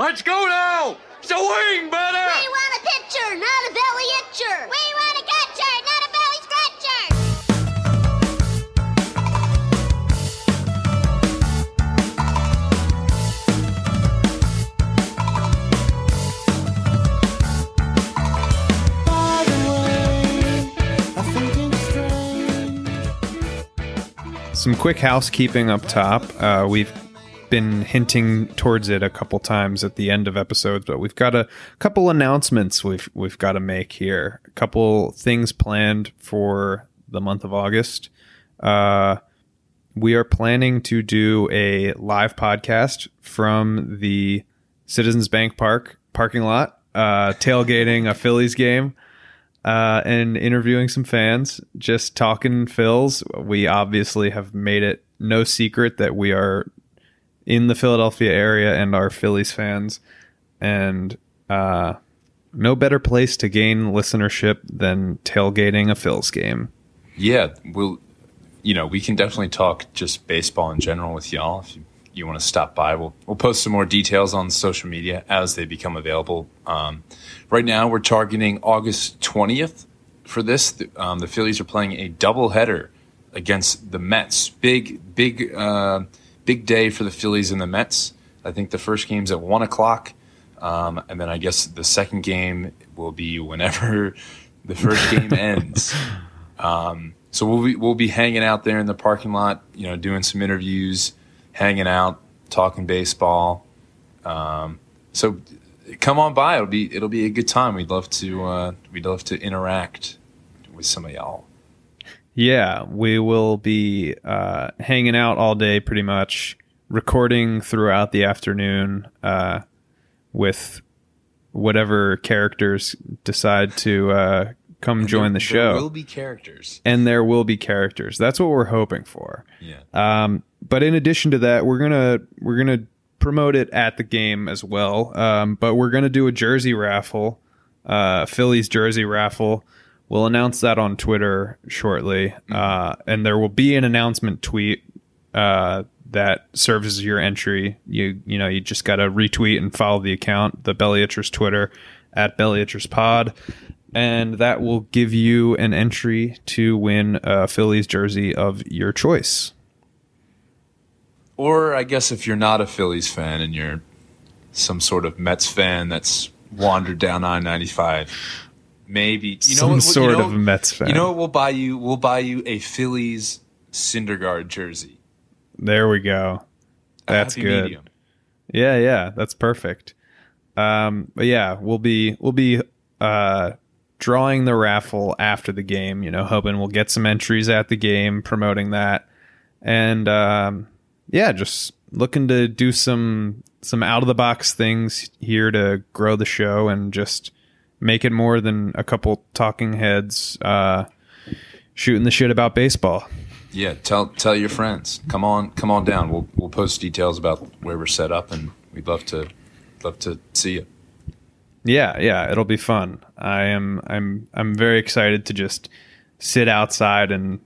Let's go now! Swing, better! We want a pitcher, not a belly itcher. We want a catcher, not a belly scratcher. Some quick housekeeping up top. Uh, we've been hinting towards it a couple times at the end of episodes, but we've got a couple announcements we've we've got to make here. A couple things planned for the month of August. Uh, we are planning to do a live podcast from the Citizens Bank Park parking lot, uh, tailgating a Phillies game uh, and interviewing some fans, just talking Phils. We obviously have made it no secret that we are in the Philadelphia area and are Phillies fans, and uh, no better place to gain listenership than tailgating a Phils game. Yeah, we'll, you know, we can definitely talk just baseball in general with y'all. If you, you want to stop by, we'll we'll post some more details on social media as they become available. Um, right now, we're targeting August twentieth for this. The, um, the Phillies are playing a doubleheader against the Mets. Big, big, uh, big day for the Phillies and the Mets. I think the first game's at one o'clock, um, and then I guess the second game will be whenever the first game ends. Um, so we'll be we'll be hanging out there in the parking lot, you know, doing some interviews, hanging out, talking baseball. Um, so come on by. It'll be it'll be a good time. We'd love to uh, we'd love to interact with some of y'all. Yeah, we will be uh, hanging out all day, pretty much recording throughout the afternoon uh, with whatever characters decide to uh, come join the show. There will be characters. and there will be characters. That's what we're hoping for. Yeah. Um, but in addition to that, we're gonna we're gonna promote it at the game as well. Um, but we're gonna do a jersey raffle, uh, Phillies jersey raffle. We'll announce that on Twitter shortly, uh, and there will be an announcement tweet uh, that serves as your entry. You you know you just got to retweet and follow the account, the Belly Itchers Twitter at Belly Itchers Pod, and that will give you an entry to win a Phillies jersey of your choice. Or I guess if you're not a Phillies fan and you're some sort of Mets fan that's wandered down I ninety five, maybe you know Some what, sort you know, of Mets fan. You know what? We'll buy you. We'll buy you a Phillies Syndergaard jersey. There we go. That's good. medium. Yeah, yeah, that's perfect. Um, but yeah, we'll be we'll be uh, drawing the raffle after the game. You know, hoping we'll get some entries at the game, promoting that, and um, yeah, just looking to do some some out of the box things here to grow the show and just make it more than a couple talking heads uh, shooting the shit about baseball. Yeah, tell tell your friends. Come on, come on down. We'll we'll post details about where we're set up, and we'd love to love to see you. Yeah, yeah, it'll be fun. I am I'm I'm very excited to just sit outside and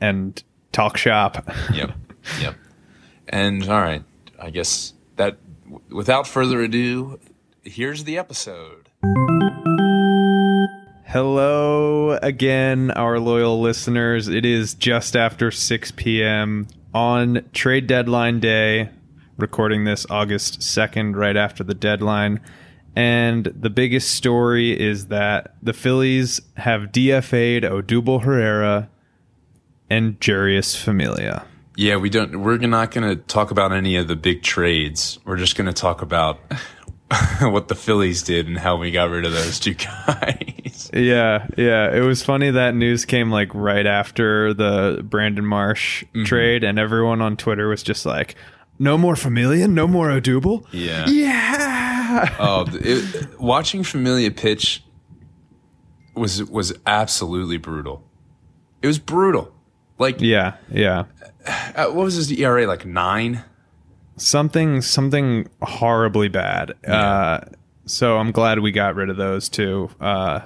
and talk shop. Yep, yep. And all right, I guess that without further ado, here's the episode. Hello again, our loyal listeners. It is just after 6 p.m. on trade deadline day, recording this August 2nd, right after the deadline. And the biggest story is that the Phillies have DFA'd Odubel Herrera and Jeurys Familia. Yeah, we don't. We're not going to talk about any of the big trades. We're just going to talk about what the Phillies did and how we got rid of those two guys. Yeah, yeah. It was funny that news came like right after the Brandon Marsh trade, and everyone on Twitter was just like, "No more Familia, no more Odubel." Yeah. Yeah. Oh, it, watching Familia pitch was was absolutely brutal. It was brutal. Like, Yeah, yeah. uh, what was his ERA? Like nine. Something, something horribly bad. Uh, so I'm glad we got rid of those two. Uh,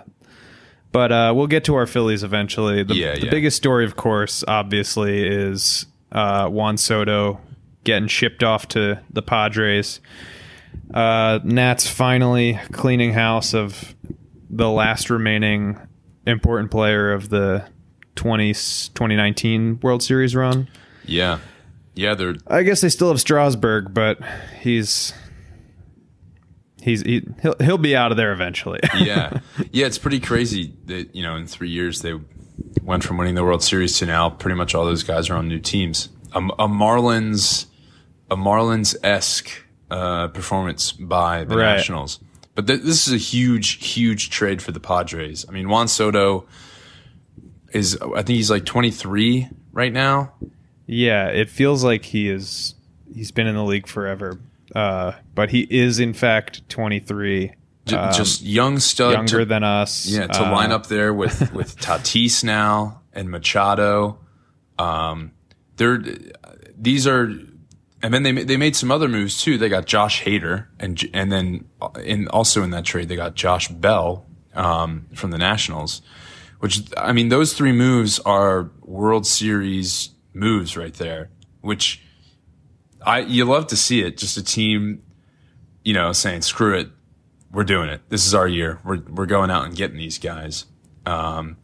but uh, we'll get to our Phillies eventually. The, Yeah, the yeah. biggest story, of course, obviously, is uh, Juan Soto getting shipped off to the Padres. Uh, Nats finally cleaning house of the last remaining important player of the 20, 2019 World Series run. Yeah, yeah. They're I guess they still have Strasburg, but he's he's he, he'll he'll be out of there eventually. yeah, yeah. It's pretty crazy that you know in three years they went from winning the World Series to now pretty much all those guys are on new teams. A, a Marlins, a Marlins esque uh, performance by the Right. Nationals. But th- this is a huge, huge trade for the Padres. I mean, Juan Soto is, I think he's like 23 right now. yeah, it feels like he is he's been in the league forever. Uh, but he is in fact 23, um, just young stud. younger to, than us. Yeah, to Uh, line up there with with Tatis now and Machado. Um, they're these are, and then they they made some other moves too. They got Josh Hader, and and then uh, in also in that trade they got Josh Bell um, from the Nationals. Which I mean, those three moves are World Series moves right there. Which I you love to see it. Just a team, you know, saying screw it, we're doing it. This is our year. We're we're going out and getting these guys. Um,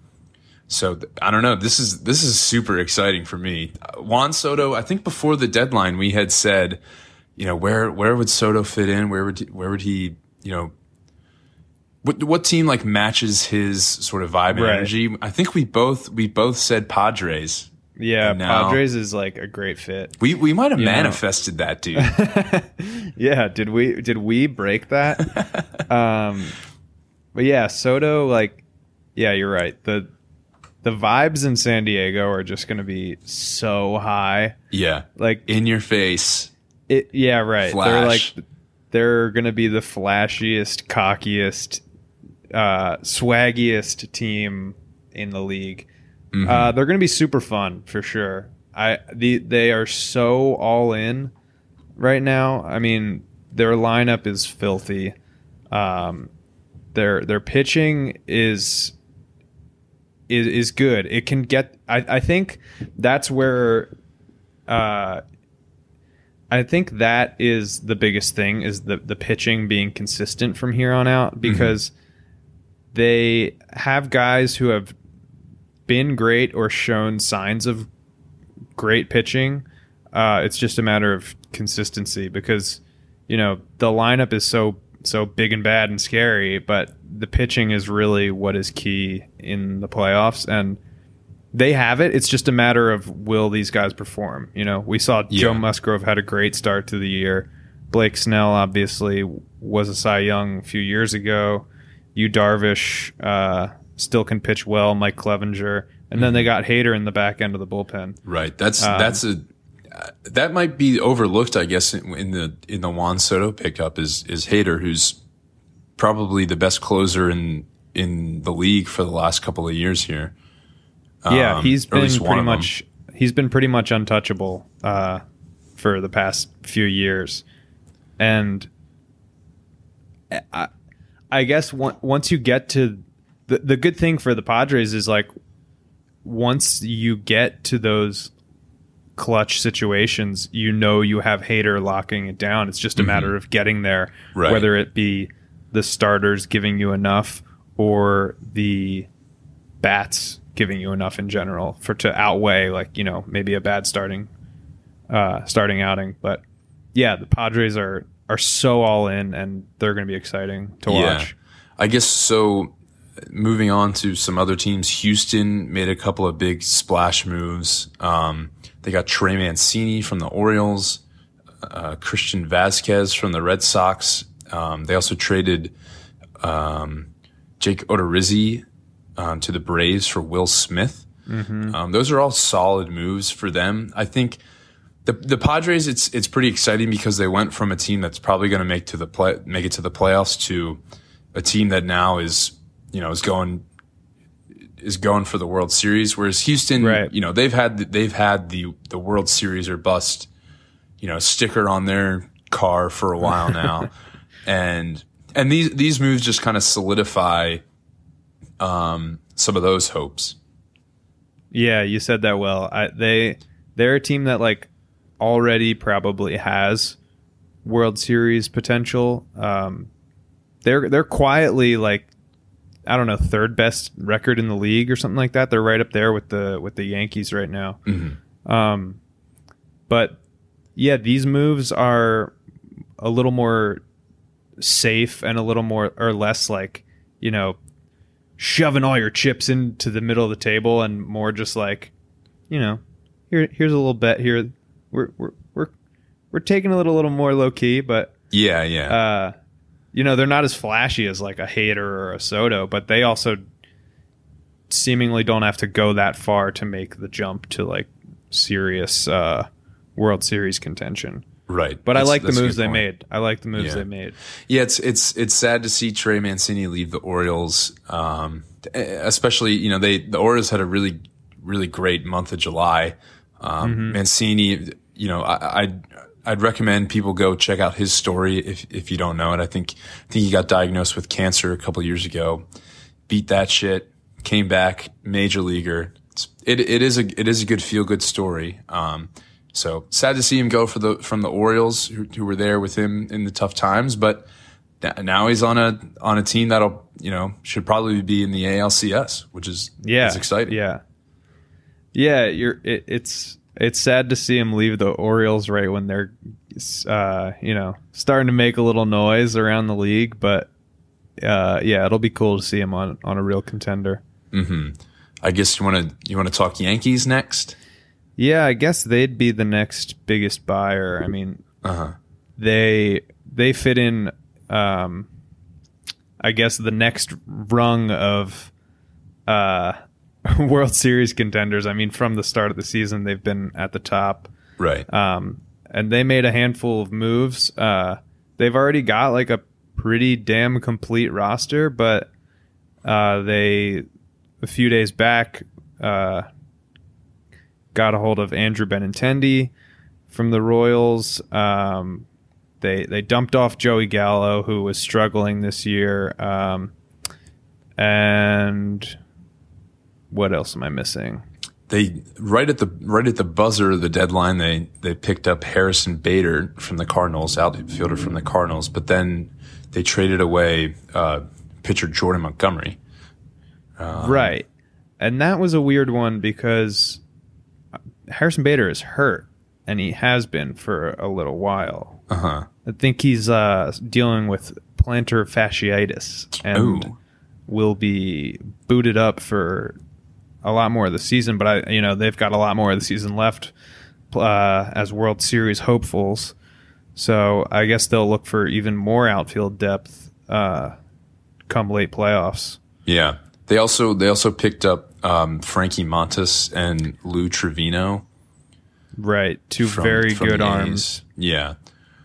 so th- I don't know. This is this is super exciting for me. Uh, Juan Soto. I think before the deadline we had said, you know, where where would Soto fit in? Where would he, where would he? You know, what what team like matches his sort of vibe and Right. energy? I think we both we both said Padres. Yeah, now- Padres is like a great fit. We we might have know. manifested that, dude. Yeah, did we did we break that? um but yeah, Soto like yeah, you're right. The the vibes in San Diego are just going to be so high. yeah, Like in your face. it yeah, right. They're like they're going to be the flashiest, cockiest, uh swaggiest team in the league. Mm-hmm. Uh they're going to be super fun for sure. I the they are so all in right now. I mean, their lineup is filthy. Um, their their pitching is is is good. It can get. I I think that's where. Uh, I think that is the biggest thing is the the pitching being consistent from here on out because they have guys who have been great or shown signs of great pitching. Uh, it's just a matter of consistency because you know the lineup is so so big and bad and scary, but the pitching is really what is key in the playoffs, and they have it. It's just a matter of will these guys perform. You know, we saw Joe Yeah. Musgrove had a great start to the year. Blake Snell obviously was a Cy Young a few years ago. You Darvish uh, still can pitch well. Mike Clevinger, and then they got Hader in the back end of the bullpen. Right. That's Um, that's a that might be overlooked, I guess, in, in the in the Juan Soto pickup is is Hader, who's probably the best closer in in the league for the last couple of years here. yeah, Um, he's or at been pretty much he's been pretty much untouchable uh, for the past few years, and I, I guess on- once you get to the the good thing for the Padres is like once you get to those clutch situations, you know you have Hader locking it down. It's just a matter of getting there, Mm-hmm. Right. whether it be the starters giving you enough or the bats giving you enough in general for to outweigh like you know maybe a bad starting uh starting outing but yeah the padres are are so all in and they're going to be exciting to watch I guess so. Moving on to some other teams, Houston made a couple of big splash moves. Um, they got Trey Mancini from the Orioles, uh, Christian Vasquez from the Red Sox. Um, they also traded um, Jake Odorizzi um, to the Braves for Will Smith. Um, those are all solid moves for them. I think the the Padres it's it's pretty exciting because they went from a team that's probably going to make to the play make it to the playoffs to a team that now is you know is going is going for the World Series. Whereas Houston, Right. you know, they've had the, they've had the the World Series or bust, you know, sticker on their car for a while now, and and these these moves just kind of solidify um, some of those hopes. yeah you said that well I, they they're a team that like already probably has World Series potential. Um, they're they're quietly like I don't know third best record in the league or something like that. They're right up there with the with the Yankees right now. Um, but yeah, these moves are a little more safe and a little more or less like you know shoving all your chips into the middle of the table and more just like you know here here's a little bet here we're we're we're, we're taking a little little more low key but Yeah, yeah. uh you know they're not as flashy as like a Hader or a soto but they also seemingly don't have to go that far to make the jump to like serious uh world series contention right. but i like the moves they made i like the moves Yeah. they made Yeah, it's it's it's sad to see Trey Mancini leave the Orioles. Um, especially you know they the Orioles had a really really great month of July. Um, Mancini, you know, I, I'd I'd recommend people go check out his story if if you don't know it. I think I think he got diagnosed with cancer a couple years ago. Beat that shit, came back, major leaguer. It's, it it is a it is a good feel good story. Um, so sad to see him go for the from the Orioles who, who were there with him in the tough times, but now he's on a on a team that'll you know should probably be in the ALCS, which is yeah is exciting. yeah yeah you're it, it's it's sad to see him leave the orioles right when they're uh you know starting to make a little noise around the league but uh yeah it'll be cool to see him on on a real contender. I guess you want to you want to talk Yankees next. yeah i guess they'd be the next biggest buyer. I mean they they fit in um i guess the next rung of uh world series contenders i mean from the start of the season they've been at the top Right. um, and they made a handful of moves. Uh, they've already got like a pretty damn complete roster, but uh, they a few days back uh, got a hold of Andrew Benintendi from the Royals. Um, they they dumped off Joey Gallo, who was struggling this year, um, and what else am I missing? they right at the right at the buzzer of the deadline they they picked up Harrison Bader from the Cardinals, outfielder from the Cardinals, but then they traded away uh, pitcher Jordan Montgomery. right. And that was a weird one because Harrison Bader is hurt, and he has been for a little while. Uh huh. I think he's uh, dealing with plantar fasciitis and Ooh. will be booted up for a lot more of the season. But I, you know, they've got a lot more of the season left uh, as World Series hopefuls. So I guess they'll look for even more outfield depth uh, come late playoffs. Yeah. They also they also picked up um, Frankie Montas and Lou Trivino. Right, two From, very from good arms. Yeah.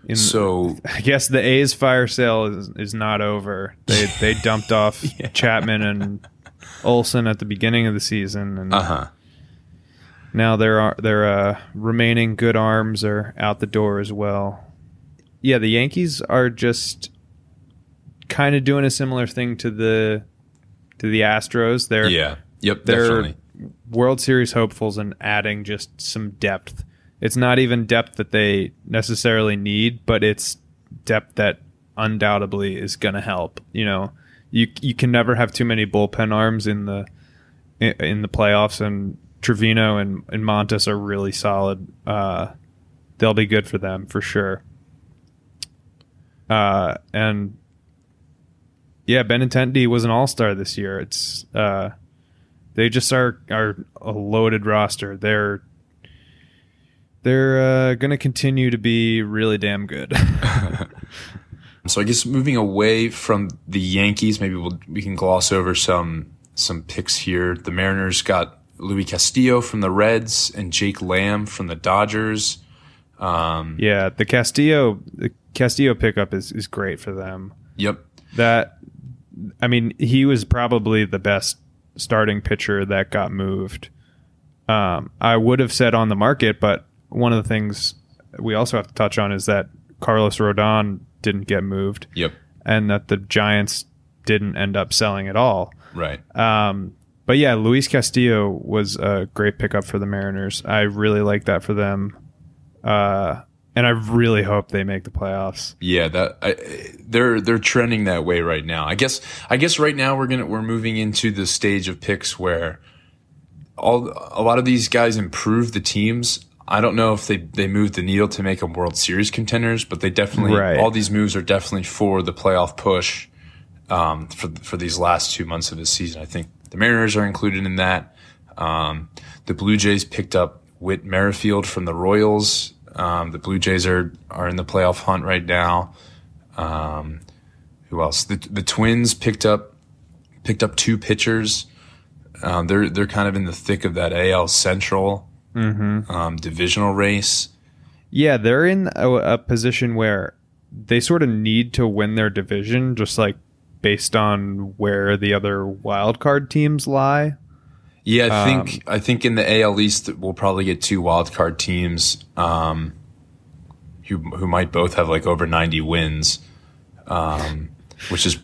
In- so I guess the A's fire sale is, is not over. They they dumped off Chapman and Olson at the beginning of the season, and uh huh. now their their uh, remaining good arms are out the door as well. Yeah, the Yankees are just kind of doing a similar thing to the to the Astros. They're Yeah. Yep. they're Definitely. World Series hopefuls and adding just some depth. It's not even depth that they necessarily need, but it's depth that undoubtedly is going to help. You know, you you can never have too many bullpen arms in the in, in the playoffs, and Trivino and, and Montas are really solid. Uh, they'll be good for them for sure. Uh, and yeah, Benintendi was an All Star this year. It's uh, they just are are a loaded roster. They're they're uh, going to continue to be really damn good. So I guess moving away from the Yankees, maybe we'll, we can gloss over some some picks here. The Mariners got Luis Castillo from the Reds and Jake Lamb from the Dodgers. yeah, the Castillo the Castillo pickup is is great for them. Yep. That I mean, he was probably the best starting pitcher that got moved. Um, I would have said on the market, but one of the things we also have to touch on is that Carlos Rodon didn't get moved, Yep. and that the Giants didn't end up selling at all. Right. Um, but yeah, Luis Castillo was a great pickup for the Mariners. I really like that for them. Uh, and I really hope they make the playoffs. Yeah, that I, they're they're trending that way right now. I guess I guess right now we're gonna we're moving into the stage of picks where all a lot of these guys improve the teams. I don't know if they they move the needle to make them World Series contenders, but they definitely Right. all these moves are definitely for the playoff push um, for for these last two months of the season. I think the Mariners are included in that. Um, the Blue Jays picked up Whit Merrifield from the Royals. Um, the Blue Jays are are in the playoff hunt right now. Um, who else? The the Twins picked up picked up two pitchers. Um, they're they're kind of in the thick of that AL Central um, divisional race. Yeah, they're in a, a position where they sort of need to win their division, just like based on where the other wild card teams lie. Yeah, I think I think in the AL East we'll probably get two wild card teams um, who who might both have like over ninety wins, um, which is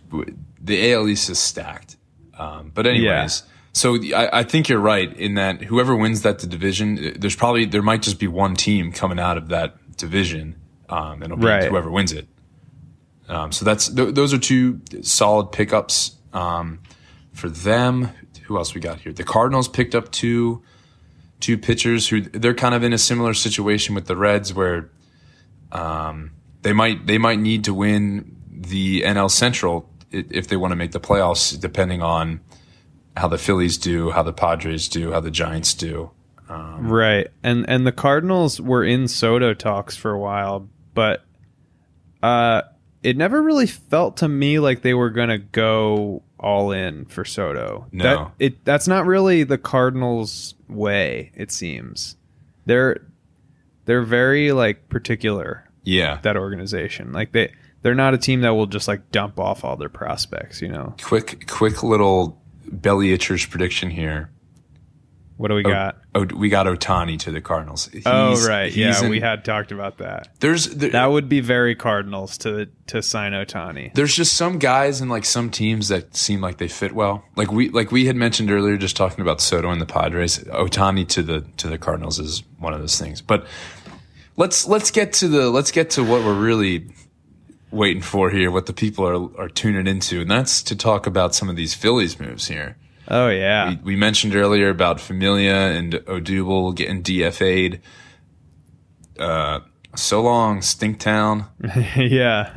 the AL East is stacked. Um, but anyways, so I, I think you're right in that whoever wins that division, there's probably there might just be one team coming out of that division, um, and it'll be Right. whoever wins it. Um, so that's th- those are two solid pickups um, for them. Who else we got here? The Cardinals picked up two two pitchers who they're kind of in a similar situation with the Reds where um, they might they might need to win the NL Central if they want to make the playoffs, depending on how the Phillies do, how the Padres do, how the Giants do. Right. And and the Cardinals were in Soto talks for a while, but uh it never really felt to me like they were going to go all in for Soto. No. That it that's not really the Cardinals way, it seems. They're they're very like particular Yeah, that organization. Like they they're not a team that will just like dump off all their prospects, you know. quick quick little belly itchers prediction here. What do we got? Oh, we got Ohtani to the Cardinals. oh right. he's Yeah, in- we had talked about that. There's there, That would be very Cardinals to to sign Ohtani. there's just some guys and like some teams that seem like they fit well. Like we like we had mentioned earlier, just talking about Soto and the Padres. Ohtani to the to the Cardinals is one of those things. But let's let's get to the let's get to what we're really waiting for here. What the people are are tuning into, and that's to talk about some of these Phillies moves here. Oh yeah. We, we mentioned earlier about Familia and Odubel getting DFA'd. Uh, so long, Stinktown. yeah.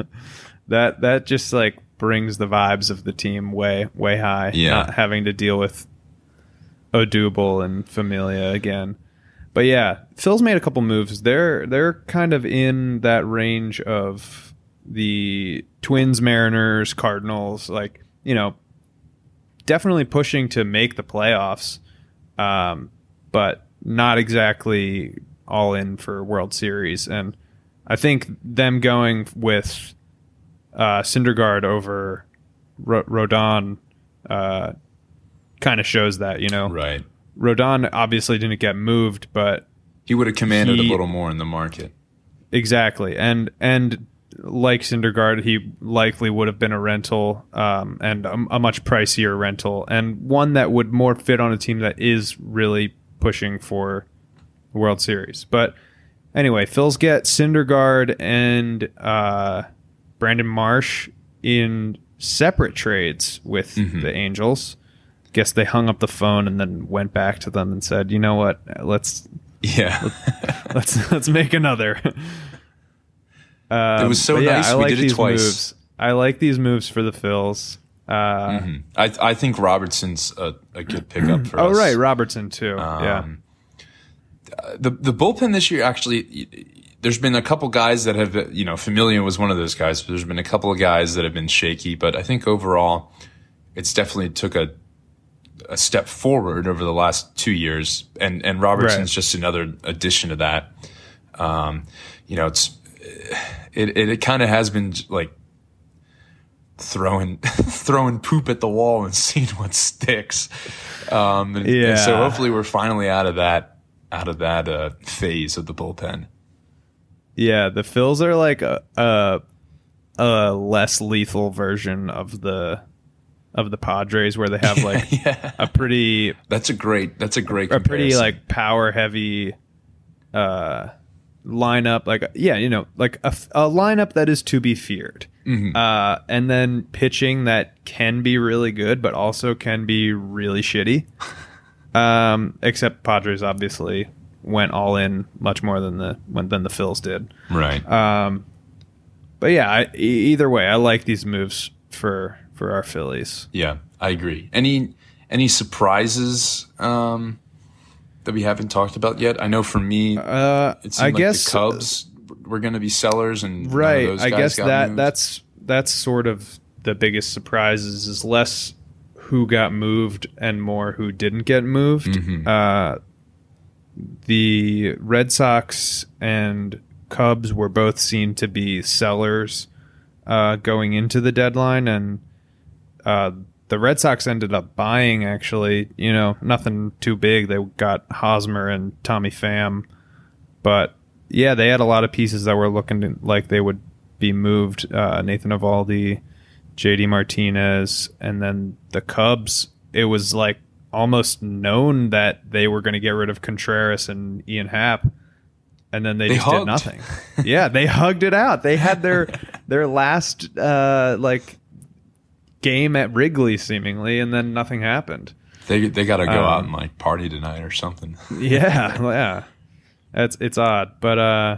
That that just like brings the vibes of the team way way high. Yeah. Not having to deal with Odubel and Familia again. But yeah, Phil's made a couple moves. They're they're kind of in that range of the Twins, Mariners, Cardinals, like, you know, definitely pushing to make the playoffs. Um, but not exactly all in for World Series. And I think them going with uh, Syndergaard over Ro- Rodon uh, kind of shows that, you know. Right. Rodon obviously didn't get moved, but He would have commanded He- a little more in the market. exactly. And and like Syndergaard, he likely would have been a rental um, and a, a much pricier rental, and one that would more fit on a team that is really pushing for the World Series. But anyway, Phil's get Syndergaard and uh, Brandon Marsh in separate trades with the Angels. Guess they hung up the phone and then went back to them and said, "You know what? Let's Yeah. let's let's make another." Um, It was so yeah, nice I we like did it these twice. Moves. I like these moves for the Phils. Uh, I, I think Robertson's a, a good pickup for Oh us. right, Robertson too. yeah, Um, The the bullpen this year actually, there's been a couple guys that have, you know, Familia was one of those guys. But there's been a couple of guys that have been shaky, but I think overall, it's definitely took a a step forward over the last two years, and and Robertson's Right. just another addition to that. Um, you know, it's it it, it kind of has been like throwing throwing poop at the wall and seeing what sticks. Um, and, and so hopefully we're finally out of that out of that uh, phase of the bullpen. yeah. The Phils are like a, a a less lethal version of the of the Padres, where they have like yeah, a pretty that's a great that's a great a pretty like power heavy uh lineup, like yeah, you know, like a, a lineup that is to be feared, uh, and then pitching that can be really good, but also can be really shitty. Um, except Padres obviously went all in much more than the when than the Phils did. Right. Um, but yeah, I, e- either way, I like these moves for for our Phillies. yeah, I agree. Any any surprises um, that we haven't talked about yet? I know for me, Uh, I like guess the Cubs were going to be sellers, and right. those I guess that moved. that's that's sort of the biggest surprises is less who got moved and more who didn't get moved. Mm-hmm. Uh, the Red Sox and Cubs were both seen to be sellers uh, going into the deadline, and uh, the Red Sox ended up buying. Actually, you know, nothing too big. They got Hosmer and Tommy Pham, but yeah, they had a lot of pieces that were looking to, like they would be moved. Uh, Nathan Eovaldi, JD Martinez, and then the Cubs. It was like almost known that they were going to get rid of Contreras and Ian Happ, and then they, They just hugged. did nothing. yeah, they hugged it out. They had their their last uh, like game at Wrigley, seemingly, and then nothing happened. they they got to go Um, out and like party tonight or something. Yeah, yeah. It's it's odd, but uh,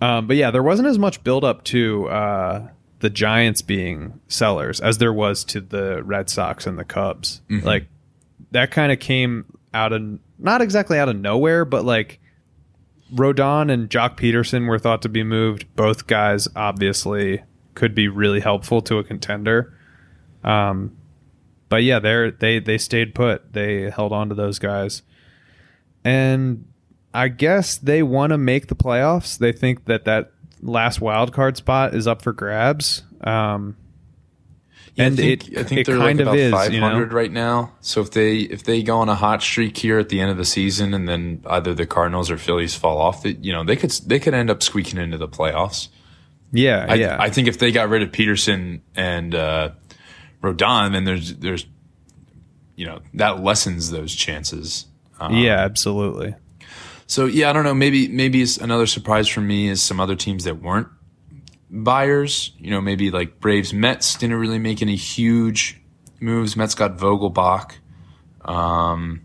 um, but yeah, there wasn't as much build up to uh the Giants being sellers as there was to the Red Sox and the Cubs. Like that kind of came out of not exactly out of nowhere, but like Rodon and Joc Pederson were thought to be moved. Both guys obviously could be really helpful to a contender. Um, but yeah, they they they stayed put. They held on to those guys, and I guess they want to make the playoffs. They think that that last wild card spot is up for grabs. Um, Yeah, and I think, it I think it they're kind like of is, 500 you know. right now. So if they if they go on a hot streak here at the end of the season, and then either the Cardinals or Phillies fall off, that you know they could they could end up squeaking into the playoffs. Yeah, I, yeah, I think if they got rid of Pederson and uh, Rodon, then there's there's you know that lessens those chances. Um, yeah, absolutely. So yeah, I don't know. Maybe maybe another surprise for me is some other teams that weren't buyers. You know, maybe like Braves, Mets didn't really make any huge moves. Mets got Vogelbach. Um,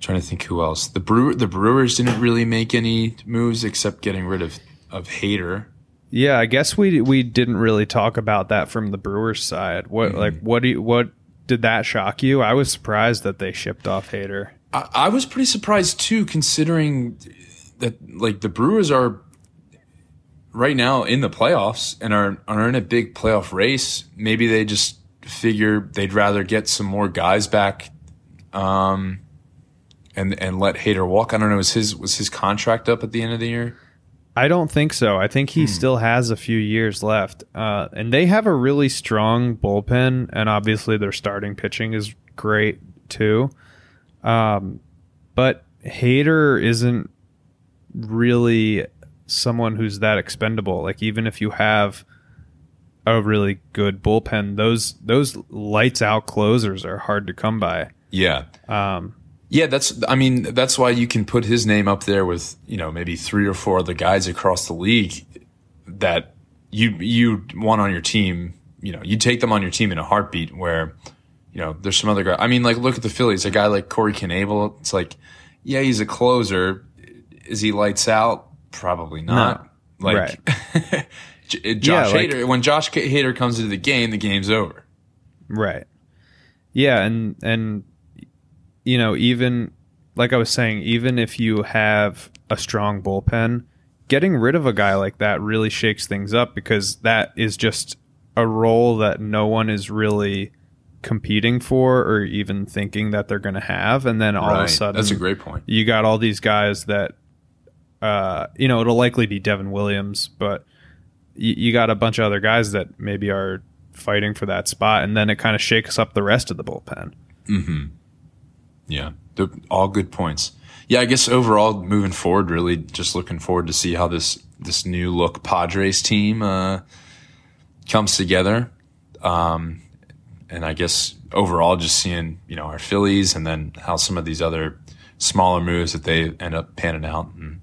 trying to think who else. The Brewer, the Brewers didn't really make any moves except getting rid of of Hader. Yeah, I guess we we didn't really talk about that from the Brewers side. What Mm-hmm. like what do you, what did that shock you? I was surprised that they shipped off Hader. I, I was pretty surprised too, considering that like the Brewers are right now in the playoffs and are are in a big playoff race. Maybe they just figure they'd rather get some more guys back, um, and and let Hader walk. I don't know. Was his was his contract up at the end of the year? I don't think so. I think Hmm. he still has a few years left. Uh, and they have a really strong bullpen, and obviously their starting pitching is great too. Um, but Hader isn't really someone who's that expendable. Like even if you have a really good bullpen, those those lights out closers are hard to come by. Yeah. Um, Yeah, that's. I mean, that's why you can put his name up there with you know maybe three or four other guys across the league that you you want on your team. You know, you take them on your team in a heartbeat. Where you know there's some other guy. I mean, like look at the Phillies. A guy like Corey Knebel. It's like, yeah, he's a closer. Is he lights out? Probably not. Like J- uh, Josh like- Hader. When Josh Hader comes into the game, the game's over. Right. Yeah, and and you know, even like I was saying, even if you have a strong bullpen, getting rid of a guy like that really shakes things up because that is just a role that no one is really competing for or even thinking that they're going to have. And then all of a sudden That's a great point. you got all these guys that uh you know it'll likely be Devin Williams but you, you got a bunch of other guys that maybe are fighting for that spot and then it kind of shakes up the rest of the bullpen Yeah, they're all good points. Yeah, I guess overall, moving forward, really just looking forward to see how this this new look Padres team uh, comes together. Um, and I guess overall, just seeing you know our Phillies, and then how some of these other smaller moves that they end up panning out, and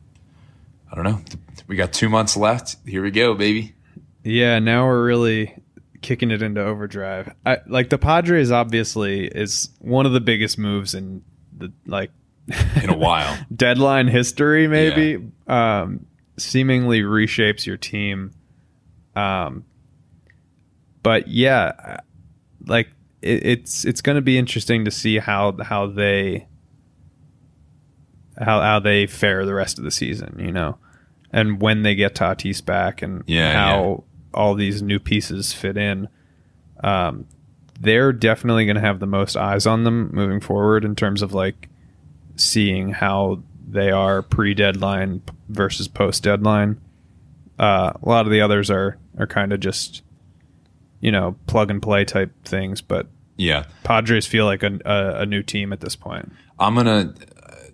I don't know. We got two months left. Here we go, baby. Yeah, now we're really kicking it into overdrive. I, like the Padres obviously is one of the biggest moves in the like In a while. deadline history maybe um seemingly reshapes your team um but yeah like it, it's it's going to be interesting to see how how they how how they fare the rest of the season you know and when they get Tatis back and Yeah, how all these new pieces fit in um they're definitely going to have the most eyes on them moving forward in terms of like seeing how they are pre-deadline versus post-deadline. Uh, a lot of the others are are kind of just you know plug and play type things, but Yeah. Padres feel like a, a, a new team at this point. I'm gonna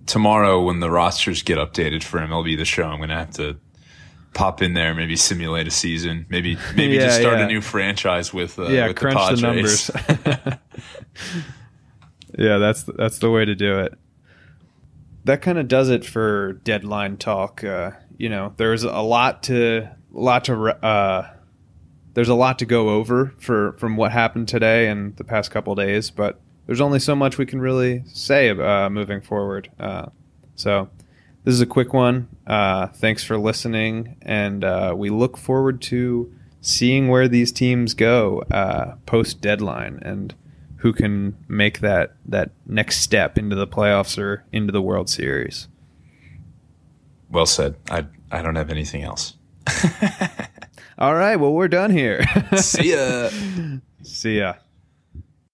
tomorrow when the rosters get updated for MLB the show. I'm gonna have to pop in there, maybe simulate a season, maybe maybe Yeah, just start yeah. a new franchise with uh, yeah, with crunch the, the, numbers. yeah, that's that's the way to do it. That kind of does it for deadline talk. Uh, you know, there's a lot to lot to uh, there's a lot to go over for from what happened today and the past couple days, but there's only so much we can really say uh, moving forward. Uh, so this is a quick one. Uh, thanks for listening, and uh, we look forward to seeing where these teams go uh, post deadline and who can make that that next step into the playoffs or into the World Series. well said. I I don't have anything else. All right, well we're done here. See ya. See ya.